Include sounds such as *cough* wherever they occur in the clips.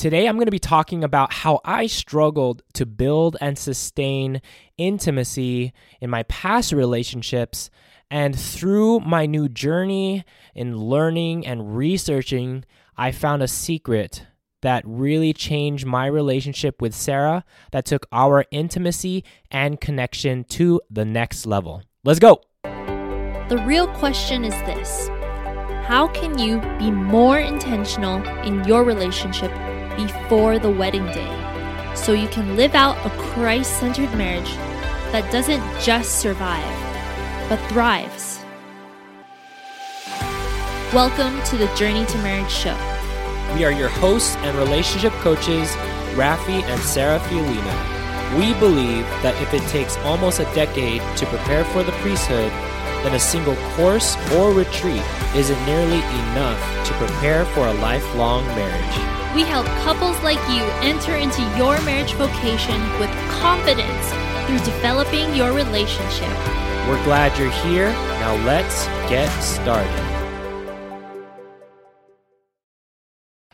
Today, I'm going to be talking about how I struggled to build and sustain intimacy in my past relationships. And through my new journey in learning and researching, I found a secret that really changed my relationship with Sarah that took our intimacy and connection to the next level. Let's go. The real question is this How can you be more intentional in your relationship before the wedding day so you can live out a Christ centered marriage that doesn't just survive, but thrives. Welcome to the Journey to Marriage show. We are your hosts and relationship coaches, Rafi and Sarah Fiolina. We believe that if it takes almost a decade to prepare for the priesthood, then a single course or retreat isn't nearly enough to prepare for a lifelong marriage. We help couples like you enter into your marriage vocation with confidence through developing your relationship. We're glad you're here. Now let's get started.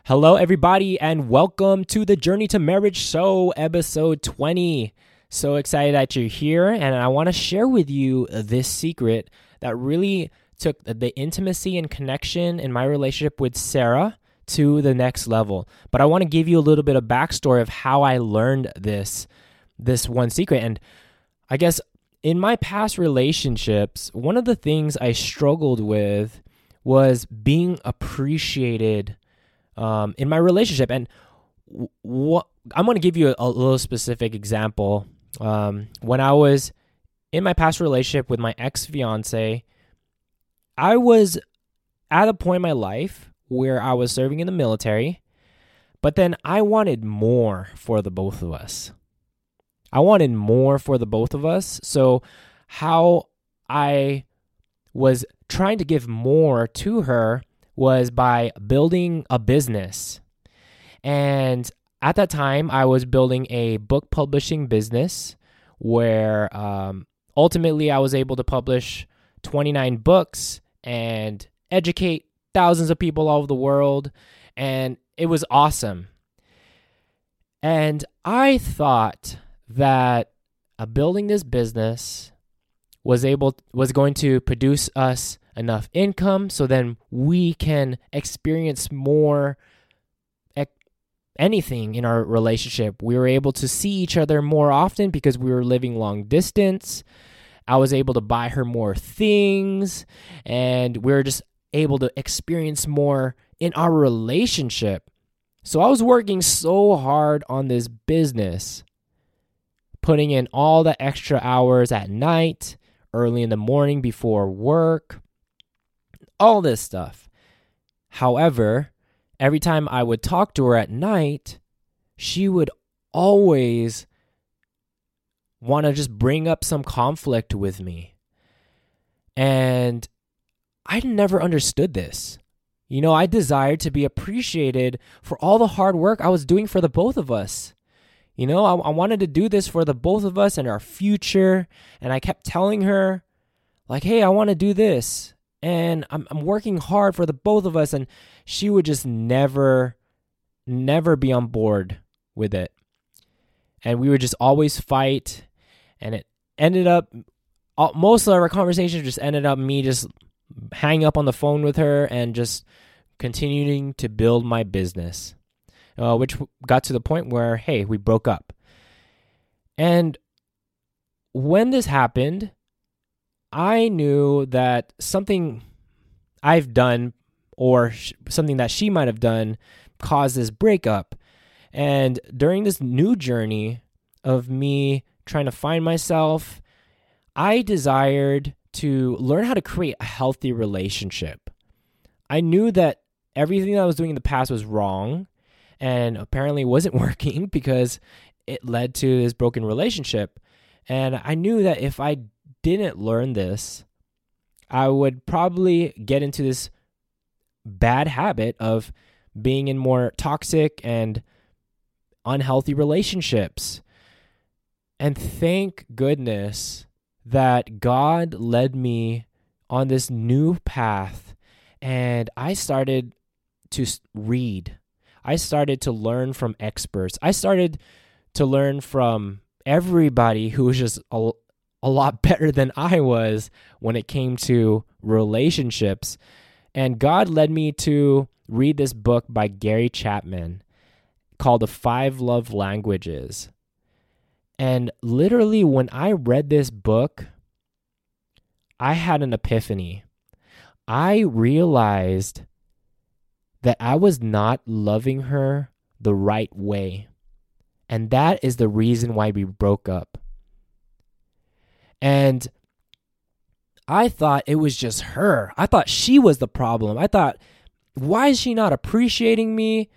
Hello, everybody, and welcome to the Journey to Marriage Show, episode 20. So excited that you're here, and I want to share with you this secret that really took the intimacy and connection in my relationship with Sarah to the next level. But I want to give you a little bit of backstory of how I learned this this one secret. And I guess in my past relationships, one of the things I struggled with was being appreciated um, in my relationship. And what I'm going to give you a, a, little specific example. Um, when I was in my past relationship with my ex fiance, I was at a point in my life where I was serving in the military, but then I wanted more for the both of us. I wanted more for the both of us. So, how I was trying to give more to her was by building a business. And at that time, I was building a book publishing business where um, ultimately I was able to publish 29 books and educate thousands of people all over the world, and it was awesome. And I thought that uh, building this business was able was going to produce us enough income so then we can experience more anything in our relationship. We were able to see each other more often because we were living long distance. I was able to buy her more things and we were just able to experience more in our relationship. So I was working so hard on this business, putting in all the extra hours at night, early in the morning before work, all this stuff. However, every time I would talk to her at night, she would always want to just bring up some conflict with me. And I never understood this. You know, I desired to be appreciated for all the hard work I was doing for the both of us. You know, I, I, wanted to do this for the both of us and our future. And I kept telling her, like, hey, I want to do this. And I'm, I'm working hard for the both of us. And she would just never, never be on board with it. And we would just always fight. And it ended up, most of our conversations just ended up me just hang up on the phone with her and just continuing to build my business, uh, which got to the point where, hey, we broke up. And when this happened, I knew that something I've done or sh- something that she might have done caused this breakup. And during this new journey of me trying to find myself, I desired to learn how to create a healthy relationship. I knew that everything that I was doing in the past was wrong and apparently wasn't *laughs* working because it led to this broken relationship. And I knew that if I didn't learn this, I would probably get into this bad habit of being in more toxic and unhealthy relationships. And thank goodness that God led me on this new path and I started to read. I started to learn from experts. I started to learn from everybody who was just a, a lot *laughs* better than I was when it came to relationships. And God led me to read this book by Gary Chapman called The Five Love Languages. And literally, when I read this book, I had an epiphany. I realized that I was not loving her the right way. And that is the reason why we broke up. And I thought it was just her. I thought she was the problem. I thought, why is she not appreciating me?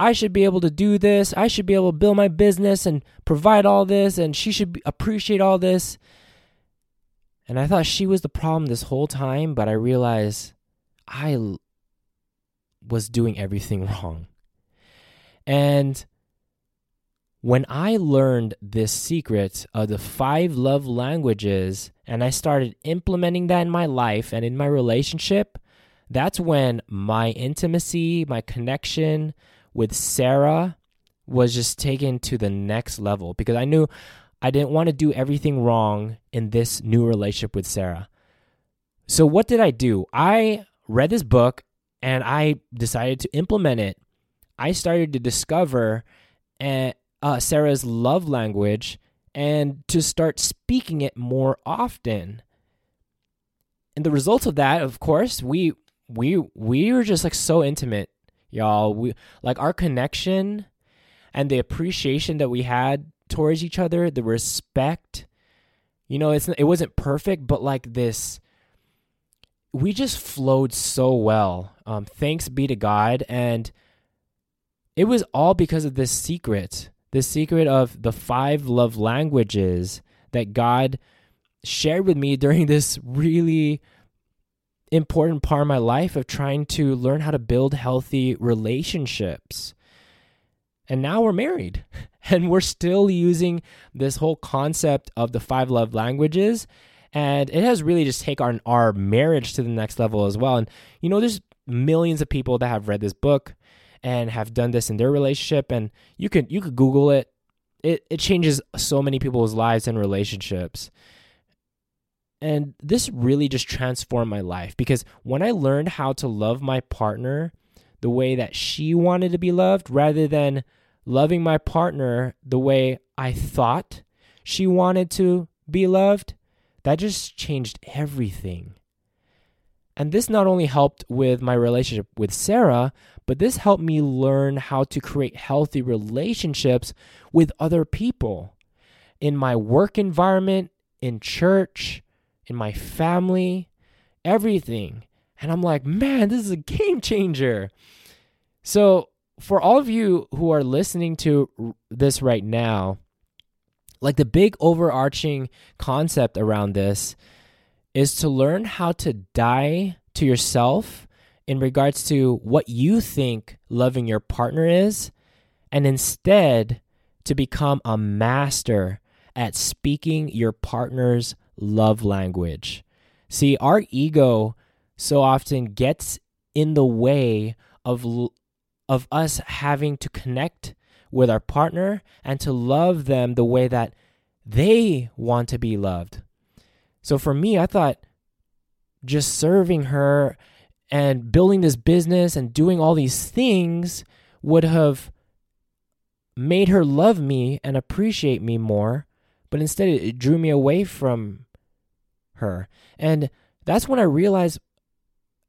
I should be able to do this. I should be able to build my business and provide all this, and she should appreciate all this. And I thought she was the problem this whole time, but I realized I was doing everything *laughs* wrong. And when I learned this secret of the five love languages and I started implementing that in my life and in my relationship, that's when my intimacy, my connection with Sarah was just taken to the next level because I knew I didn't want to do everything wrong in this new relationship with Sarah. So, what did I do? I read this book and I decided to implement it. I started to discover uh, Sarah's love language and to start speaking it more often. And the result of that, of course, we we we were just like so intimate, y'all. We like our connection and the appreciation that we had towards each other, the respect. You know, it's it wasn't perfect, but like this we just flowed so well. Um, thanks be to God. And it was all because of this secret the secret of the five love languages that God shared with me during this really important part of my life of trying to learn how to build healthy relationships. And now we're married *laughs* and we're still using this whole concept of the five love languages. And it has really just taken our, our marriage to the next level as well. And, you know, there's millions of people that have read this book and have done this in their relationship and you could you could google it it it changes so many people's lives and relationships and this really just transformed my life because when i learned how to love my partner the way that she wanted to be loved rather than loving my partner the way i thought she wanted to be loved that just changed everything. And this not only helped with my relationship with Sarah, but this helped me learn how to create healthy relationships with other people in my work environment, in church, in my family, everything. And I'm like, man, this is a game changer. So, for all of you who are listening to this right now, like the big overarching concept around this is to learn how to die to yourself in regards to what you think loving your partner is, and instead to become a master at speaking your partner's love language. See, our ego so often gets in the way of of us having to connect with our partner and to love them the way that they want to be loved. So for me, I thought just serving her and building this business and doing all these things would have made her love me and appreciate me more, but instead it drew me away from her. And that's when I realized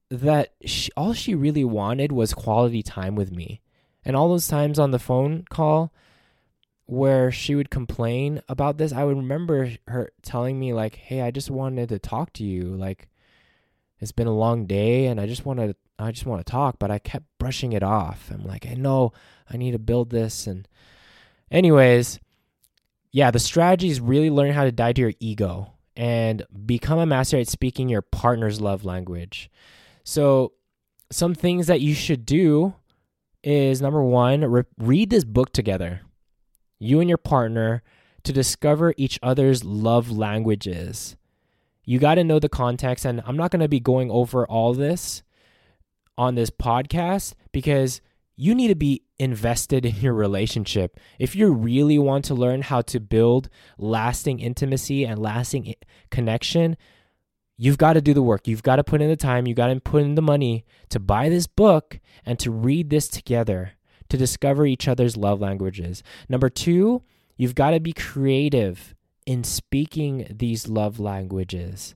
that she, all she really wanted was quality time with me. And all those times on the phone call, where she would complain about this, I would remember her telling me like, "Hey, I just wanted to talk to you. Like it's been a long day and I just want to I just want to talk, but I kept brushing it off. I'm like, "I know I need to build this." And anyways, yeah, the strategy is really learn how to die to your ego and become a master at speaking your partner's love language. So, some things that you should do is number 1, re- read this book together you and your partner, to discover each other's love languages. You got to know the context, and I'm not going to be going over all this on this podcast because you need to be invested in your relationship. If you really want to learn how to build lasting intimacy and lasting connection, you've got to do the work. You've got to put in the time, You've got to put in the money to buy this book and to read this together to discover each other's love languages. Number 2, you've got to be creative in speaking these love languages.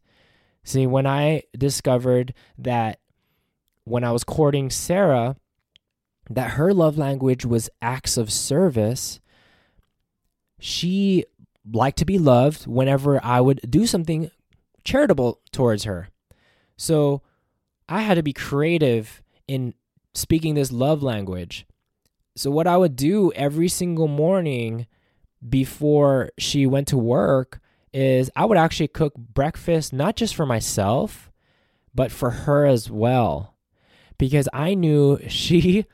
See, when I discovered that when I was courting Sarah, that her love language was acts of service, she liked to be loved whenever I would do something charitable towards her. So I had to be creative in speaking this love language. So, what I would do every single morning before she went to work is I would actually cook breakfast not just for myself, but for her as well. Because I knew *laughs* she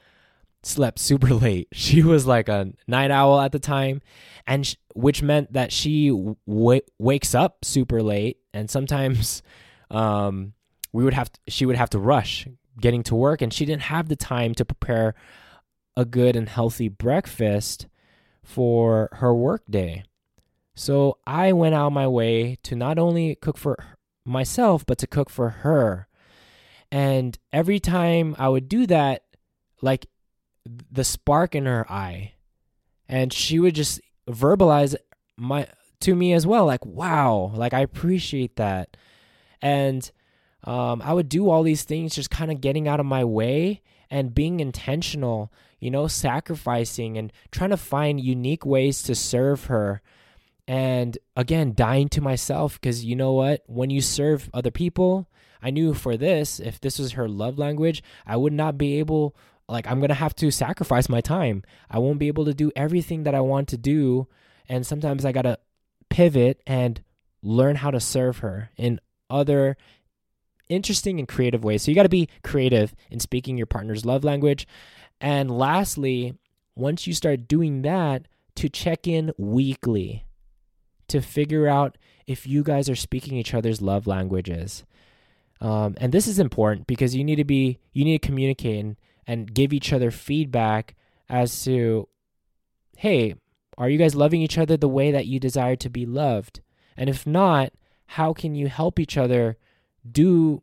slept super *laughs* late. She was like a night owl at the time, and sh- which meant that she w- wakes up super late, and sometimes *laughs* um, we would have to, she would have to rush getting to work, and she didn't have the time to prepare a good and healthy breakfast for her work day. So I went out my way to not only cook for myself, but to cook for her. And every time I would do that, like the spark in her eye, and she would just verbalize my to me as well, like, wow, like I appreciate that. And um, I would do all these things, just kind of getting out of my way and being intentional you know, sacrificing and trying to find unique ways to serve her. And again, dying to myself because you know what? When you serve other people, I knew for this, if this was her love language, I would not be able, like, I'm going to have to sacrifice my time. I won't be able to do everything that I want to do. And sometimes I got to pivot and learn how to serve her in other interesting and creative ways. So you got to be creative in speaking your partner's love language. And lastly, once you start doing that, to check in weekly to figure out if you guys are speaking each other's love languages. Um, and this is important because you need to be you need to communicate and, and give each other feedback as to hey are you guys loving each other the way that you desire to be loved and if not how can you help each other do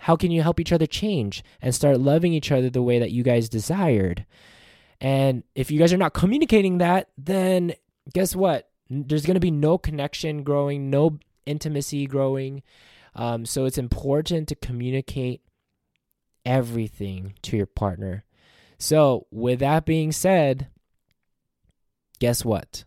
how can you help each other change and start loving each other the way that you guys desired? And if you guys are not communicating that, then guess what? There's going to be no connection growing, no intimacy growing. Um, so it's important to communicate everything to your partner. So, with that being said, guess what?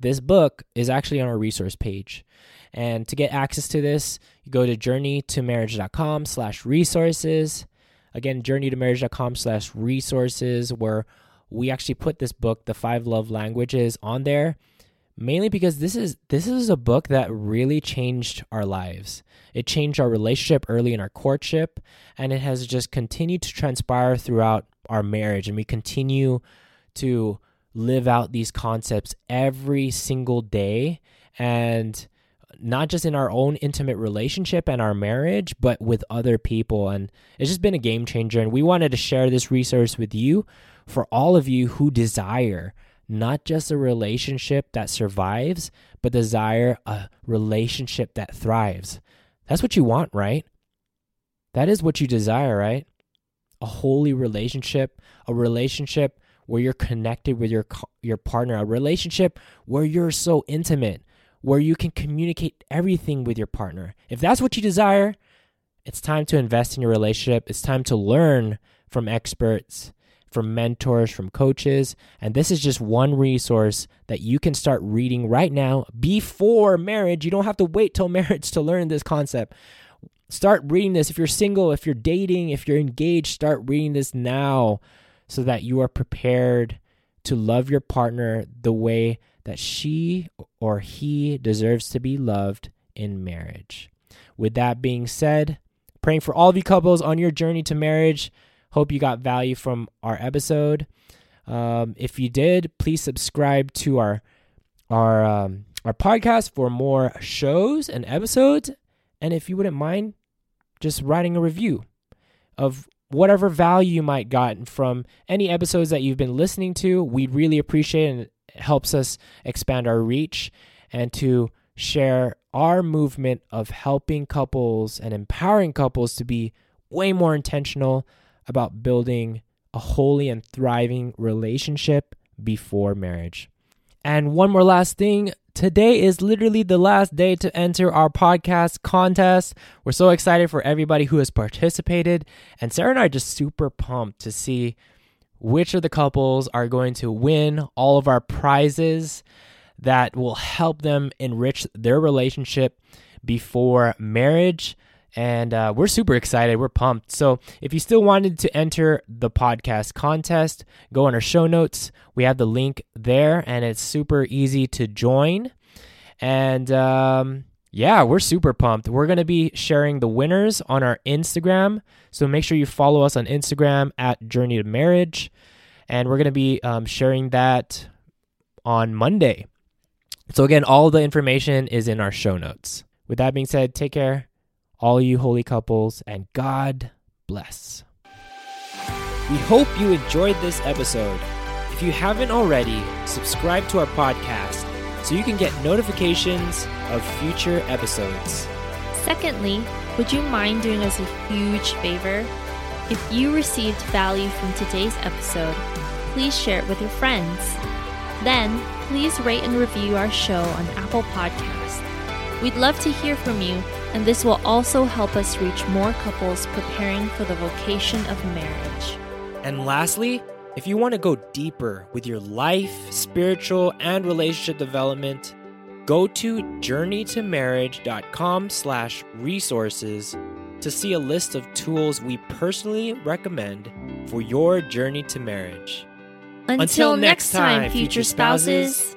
This book is actually on our resource page. And to get access to this, you go to journeytomarriage.com slash resources. Again, journeytomarriage.com slash resources, where we actually put this book, The Five Love Languages, on there mainly because this is this is a book that really changed our lives. It changed our relationship early in our courtship and it has just continued to transpire throughout our marriage and we continue to live out these concepts every single day and not just in our own intimate relationship and our marriage, but with other people. And it's just been a game changer. And we wanted to share this resource with you for all of you who desire not just a relationship that survives, but desire a relationship that thrives. That's what you want, right? That is what you desire, right? A holy relationship, a relationship where you're connected with your your partner, a relationship where you're so intimate, where you can communicate everything with your partner. If that's what you desire, it's time to invest in your relationship. It's time to learn from experts, from mentors, from coaches. And this is just one resource that you can start reading right now before marriage. You don't have to wait till *laughs* marriage to learn this concept. Start reading this. If you're single, if you're dating, if you're engaged, start reading this now so that you are prepared to love your partner the way that she or he deserves to be loved in marriage. With that being said, praying for all of you couples on your journey to marriage. Hope you got value from our episode. Um, if you did, please subscribe to our our um, our podcast for more shows and episodes. And if you wouldn't mind, just writing a review of whatever value you might gotten from any episodes that you've been listening to. We'd really appreciate it and it helps us expand our reach and to share our movement of helping couples and empowering couples to be way more intentional about building a holy and thriving relationship before marriage. And one more last thing. Today is literally the last day to enter our podcast contest. We're so excited for everybody who has participated. And Sarah and I are just super pumped to see which of the couples are going to win all of our prizes that will help them enrich their relationship before marriage. And uh, we're super excited. We're pumped. So, if you still wanted to enter the podcast contest, go on our show notes. We have the link there, and it's super easy to join. And um, yeah, we're super pumped. We're going to be sharing the winners on our Instagram. So, make sure you follow us on Instagram at Journey to Marriage. And we're going to be um, sharing that on Monday. So, again, all the information is in our show notes. With that being said, take care, all you holy couples, and God bless. We hope you enjoyed this episode. If you haven't already, subscribe to our podcast so you can get notifications of future episodes. Secondly, would you mind doing us a huge favor? If you received value from today's episode, please share it with your friends. Then, please rate and review our show on Apple Podcasts. We'd love to hear from you, and this will also help us reach more couples preparing for the vocation of marriage. And lastly, if you want to go deeper with your life, spiritual, and relationship development, go to journeytomarriage.com slash resources to see a list of tools we personally recommend for your journey to marriage. Until, next time, future spouses.